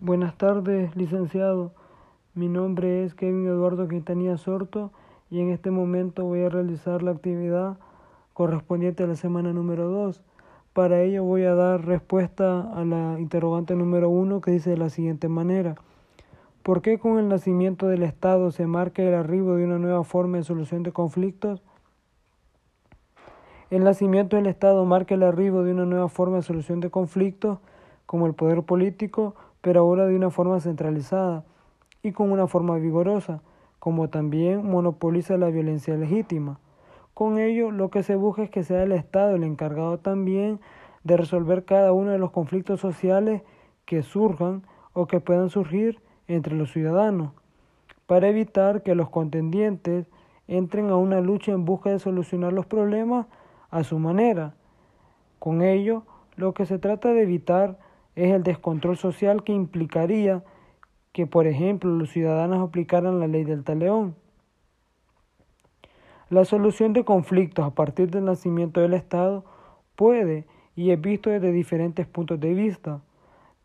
Buenas tardes, licenciado. Mi nombre es Kevin Eduardo Quintanilla Sorto y en este momento voy a realizar la actividad correspondiente a la semana número 2. Para ello voy a dar respuesta a la interrogante número 1 que dice de la siguiente manera. ¿Por qué con el nacimiento del Estado se marca el arribo de una nueva forma de solución de conflictos? El nacimiento del Estado marca el arribo de una nueva forma de solución de conflictos, como el poder político, pero ahora de una forma centralizada y con una forma vigorosa, como también monopoliza la violencia legítima. Con ello, lo que se busca es que sea el Estado el encargado también de resolver cada uno de los conflictos sociales que surjan o que puedan surgir entre los ciudadanos, para evitar que los contendientes entren a una lucha en busca de solucionar los problemas a su manera. Con ello, lo que se trata de evitar es el descontrol social que implicaría que, por ejemplo, los ciudadanos aplicaran la ley del taleón. La solución de conflictos a partir del nacimiento del Estado puede y es visto desde diferentes puntos de vista.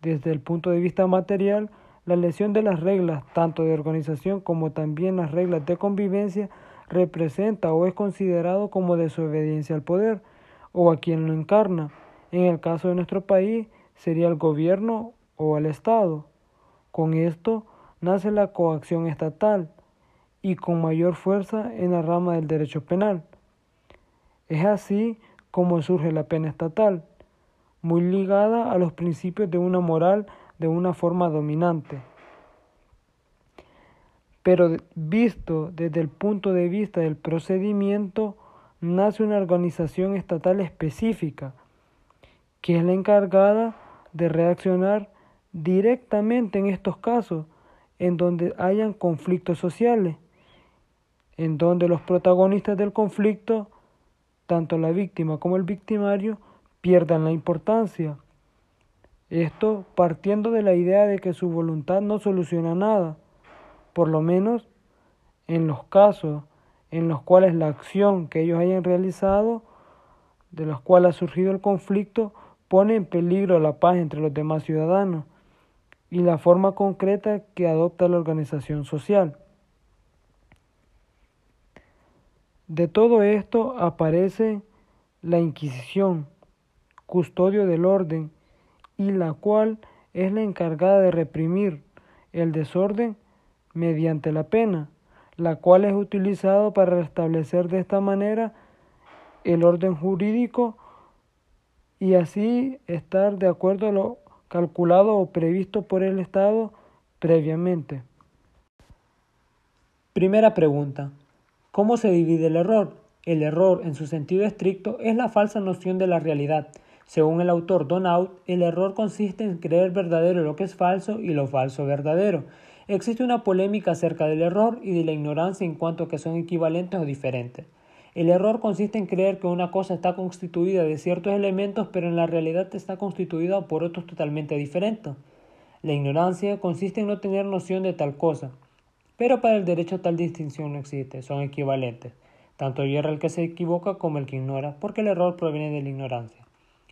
Desde el punto de vista material, la lesión de las reglas, tanto de organización como también las reglas de convivencia, representa o es considerado como desobediencia al poder o a quien lo encarna. En el caso de nuestro país, sería el gobierno o el Estado. Con esto nace la coacción estatal y con mayor fuerza en la rama del derecho penal. Es así como surge la pena estatal, muy ligada a los principios de una moral de una forma dominante. Pero visto desde el punto de vista del procedimiento, nace una organización estatal específica, que es la encargada de reaccionar directamente en estos casos en donde hayan conflictos sociales, en donde los protagonistas del conflicto, tanto la víctima como el victimario, pierdan la importancia. Esto partiendo de la idea de que su voluntad no soluciona nada, por lo menos en los casos en los cuales la acción que ellos hayan realizado, de los cuales ha surgido el conflicto, pone en peligro la paz entre los demás ciudadanos y la forma concreta que adopta la organización social. De todo esto aparece la Inquisición, custodio del orden, y la cual es la encargada de reprimir el desorden mediante la pena, la cual es utilizada para restablecer de esta manera el orden jurídico y así estar de acuerdo a lo calculado o previsto por el Estado previamente. Primera pregunta. ¿Cómo se divide el error? El error, en su sentido estricto, es la falsa noción de la realidad. Según el autor Donaut, el error consiste en creer verdadero lo que es falso y lo falso verdadero. Existe una polémica acerca del error y de la ignorancia en cuanto a que son equivalentes o diferentes. El error consiste en creer que una cosa está constituida de ciertos elementos, pero en la realidad está constituida por otros totalmente diferentes. La ignorancia consiste en no tener noción de tal cosa. Pero para el derecho tal distinción no existe, son equivalentes. Tanto hierra el que se equivoca como el que ignora, porque el error proviene de la ignorancia.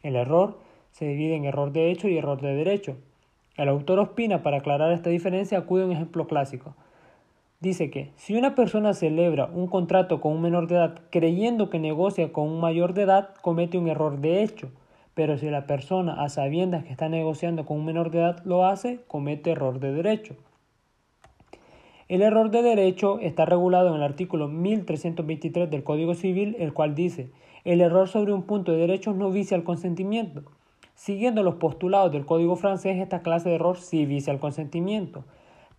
El error se divide en error de hecho y error de derecho. El autor opina para aclarar esta diferencia acude a un ejemplo clásico dice que si una persona celebra un contrato con un menor de edad creyendo que negocia con un mayor de edad, comete un error de hecho. Pero si la persona a sabiendas que está negociando con un menor de edad lo hace, comete error de derecho. El error de derecho está regulado en el artículo 1323 del Código Civil, el cual dice, el error sobre un punto de derechos no vicia al consentimiento. Siguiendo los postulados del Código francés, esta clase de error sí vicia al consentimiento.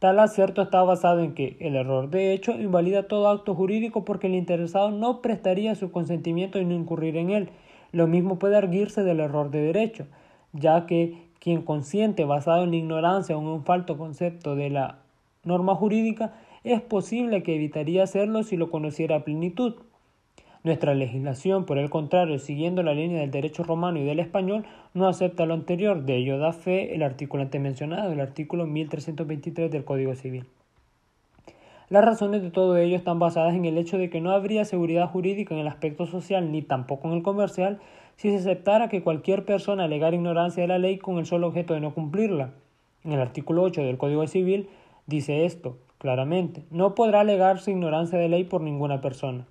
Tal acierto está basado en que el error de hecho invalida todo acto jurídico porque el interesado no prestaría su consentimiento y no incurrir en él. Lo mismo puede arguirse del error de derecho, ya que quien consiente basado en ignorancia o en un falto concepto de la norma jurídica es posible que evitaría hacerlo si lo conociera a plenitud. Nuestra legislación, por el contrario, siguiendo la línea del derecho romano y del español, no acepta lo anterior. De ello da fe el artículo antes mencionado, el artículo 1323 del Código Civil. Las razones de todo ello están basadas en el hecho de que no habría seguridad jurídica en el aspecto social ni tampoco en el comercial si se aceptara que cualquier persona alegara ignorancia de la ley con el solo objeto de no cumplirla. En el artículo 8 del Código Civil dice esto claramente, no podrá alegarse ignorancia de ley por ninguna persona.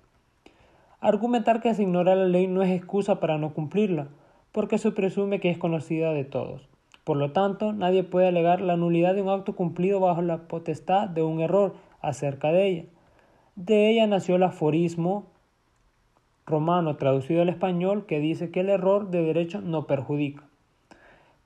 Argumentar que se ignora la ley no es excusa para no cumplirla, porque se presume que es conocida de todos. Por lo tanto, nadie puede alegar la nulidad de un acto cumplido bajo la potestad de un error acerca de ella. De ella nació el aforismo romano traducido al español que dice que el error de derecho no perjudica.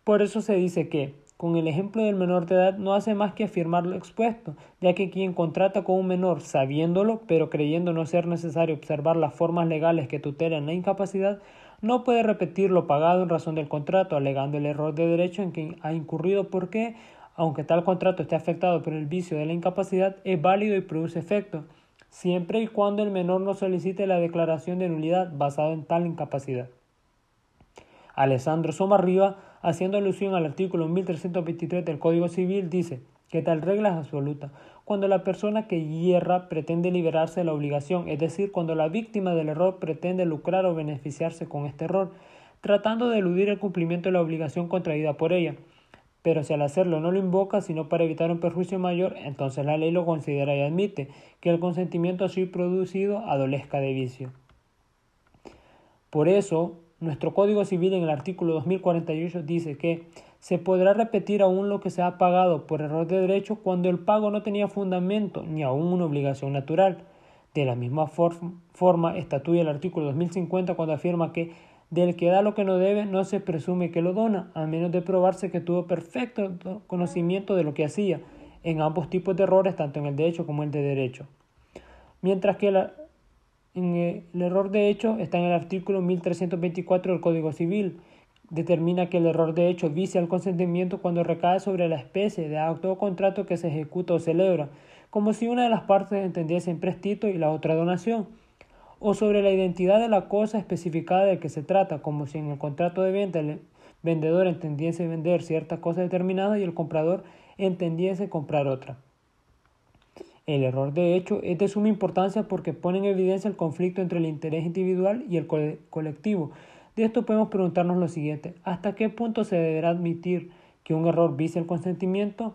Por eso se dice que, con el ejemplo del menor de edad, no hace más que afirmar lo expuesto, ya que quien contrata con un menor sabiéndolo, pero creyendo no ser necesario observar las formas legales que tutelan la incapacidad, no puede repetir lo pagado en razón del contrato, alegando el error de derecho en que ha incurrido porque, aunque tal contrato esté afectado por el vicio de la incapacidad, es válido y produce efecto, siempre y cuando el menor no solicite la declaración de nulidad basada en tal incapacidad. Alessandro Somarriba, haciendo alusión al artículo 1323 del Código Civil, dice que tal regla es absoluta cuando la persona que hierra pretende liberarse de la obligación, es decir, cuando la víctima del error pretende lucrar o beneficiarse con este error, tratando de eludir el cumplimiento de la obligación contraída por ella. Pero si al hacerlo no lo invoca, sino para evitar un perjuicio mayor, entonces la ley lo considera y admite que el consentimiento así producido adolezca de vicio. Por eso, nuestro Código Civil en el artículo 2048 dice que se podrá repetir aún lo que se ha pagado por error de derecho cuando el pago no tenía fundamento ni aún una obligación natural. De la misma forma estatuye el artículo 2050 cuando afirma que del que da lo que no debe no se presume que lo dona, a menos de probarse que tuvo perfecto conocimiento de lo que hacía, en ambos tipos de errores, tanto en el de hecho como el de derecho. Mientras que la, el error de hecho está en el artículo 1324 del Código Civil. Determina que el error de hecho vicia el consentimiento cuando recae sobre la especie de acto o contrato que se ejecuta o celebra, como si una de las partes entendiese en prestito y la otra donación, o sobre la identidad de la cosa especificada de que se trata, como si en el contrato de venta el vendedor entendiese vender cierta cosa determinada y el comprador entendiese comprar otra. El error de hecho es de suma importancia porque pone en evidencia el conflicto entre el interés individual y el colectivo. De esto podemos preguntarnos lo siguiente, ¿hasta qué punto se deberá admitir que un error vicia el consentimiento?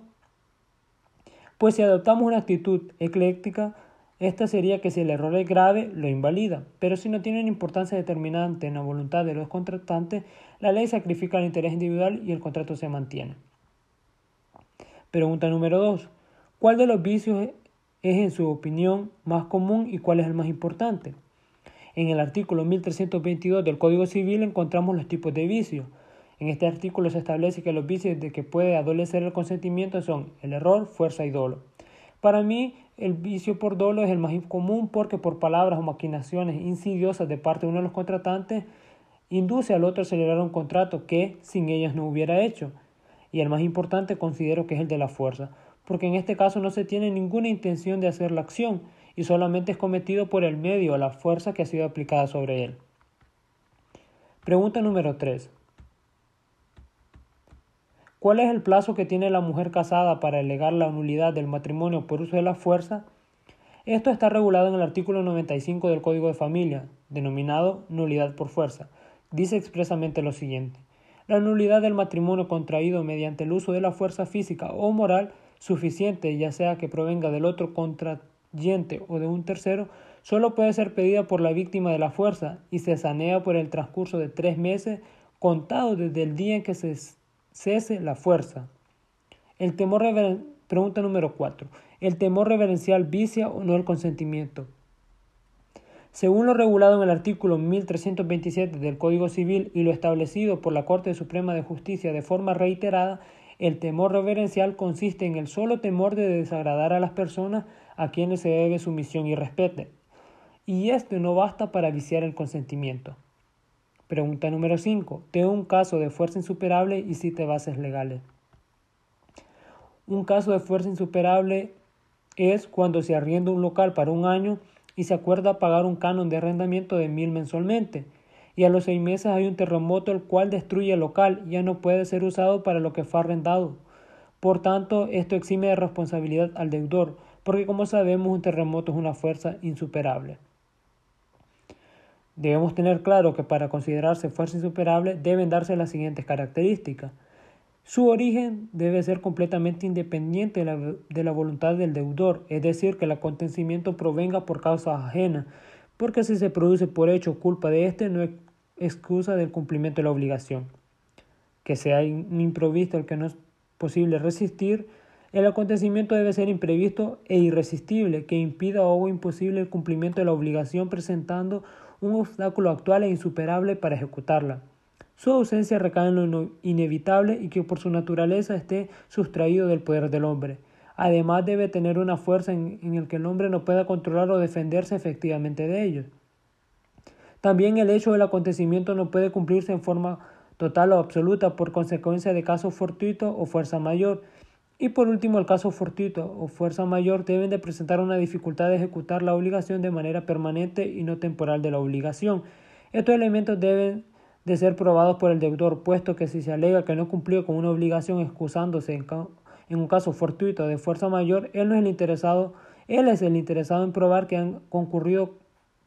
Pues si adoptamos una actitud ecléctica, esta sería que si el error es grave, lo invalida, pero si no tiene una importancia determinante en la voluntad de los contratantes, la ley sacrifica el interés individual y el contrato se mantiene. Pregunta número 2. ¿Cuál de los vicios es en su opinión más común y cuál es el más importante. En el artículo 1322 del Código Civil encontramos los tipos de vicios. En este artículo se establece que los vicios de que puede adolecer el consentimiento son el error, fuerza y dolo. Para mí, el vicio por dolo es el más común porque por palabras o maquinaciones insidiosas de parte de uno de los contratantes induce al otro a celebrar un contrato que sin ellos no hubiera hecho. Y el más importante considero que es el de la fuerza porque en este caso no se tiene ninguna intención de hacer la acción y solamente es cometido por el medio o la fuerza que ha sido aplicada sobre él. Pregunta número 3. ¿Cuál es el plazo que tiene la mujer casada para alegar la nulidad del matrimonio por uso de la fuerza? Esto está regulado en el artículo 95 del Código de Familia, denominado nulidad por fuerza. Dice expresamente lo siguiente. La nulidad del matrimonio contraído mediante el uso de la fuerza física o moral suficiente, ya sea que provenga del otro contrayente o de un tercero, solo puede ser pedida por la víctima de la fuerza y se sanea por el transcurso de tres meses contado desde el día en que se cese la fuerza. El temor Pregunta número 4. ¿El temor reverencial vicia o no el consentimiento? Según lo regulado en el artículo 1327 del Código Civil y lo establecido por la Corte Suprema de Justicia de forma reiterada, el temor reverencial consiste en el solo temor de desagradar a las personas a quienes se debe sumisión y respeto. Y esto no basta para viciar el consentimiento. Pregunta número 5. Tengo un caso de fuerza insuperable y cite bases legales. Un caso de fuerza insuperable es cuando se arrienda un local para un año y se acuerda pagar un canon de arrendamiento de mil mensualmente y a los seis meses hay un terremoto el cual destruye el local ya no puede ser usado para lo que fue arrendado. Por tanto, esto exime de responsabilidad al deudor, porque como sabemos un terremoto es una fuerza insuperable. Debemos tener claro que para considerarse fuerza insuperable deben darse las siguientes características. Su origen debe ser completamente independiente de la, voluntad del deudor, es decir, que el acontecimiento provenga por causa ajena, porque si se produce por hecho culpa de éste no es excusa del cumplimiento de la obligación. Que sea un improvisto al que no es posible resistir, el acontecimiento debe ser imprevisto e irresistible, que impida o imposible el cumplimiento de la obligación presentando un obstáculo actual e insuperable para ejecutarla. Su ausencia recae en lo inevitable y que por su naturaleza esté sustraído del poder del hombre. Además debe tener una fuerza en, en el que el hombre no pueda controlar o defenderse efectivamente de ellos. También el hecho del acontecimiento no puede cumplirse en forma total o absoluta por consecuencia de caso fortuito o fuerza mayor, y por último, el caso fortuito o fuerza mayor deben de presentar una dificultad de ejecutar la obligación de manera permanente y no temporal de la obligación. Estos elementos deben de ser probados por el deudor, puesto que si se alega que no cumplió con una obligación excusándose en, en un caso fortuito de fuerza mayor, él no es el interesado, él es el interesado en probar que han concurrido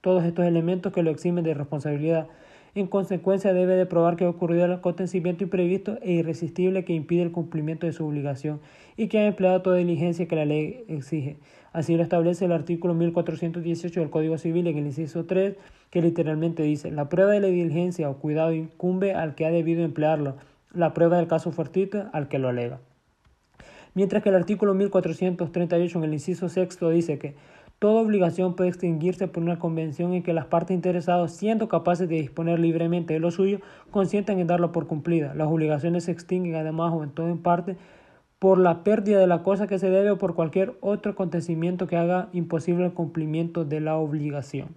todos estos elementos que lo eximen de responsabilidad. En consecuencia, debe de probar que ha ocurrido el acontecimiento imprevisto e irresistible que impide el cumplimiento de su obligación y que ha empleado toda diligencia que la ley exige. Así lo establece el artículo 1418 del Código Civil en el inciso 3, que literalmente dice: La prueba de la diligencia o cuidado incumbe al que ha debido emplearlo, la prueba del caso fortuito al que lo alega. Mientras que el artículo 1438 en el inciso sexto dice que Toda obligación puede extinguirse por una convención en que las partes interesadas, siendo capaces de disponer libremente de lo suyo, consientan en darlo por cumplida. Las obligaciones se extinguen además o en todo en parte por la pérdida de la cosa que se debe o por cualquier otro acontecimiento que haga imposible el cumplimiento de la obligación.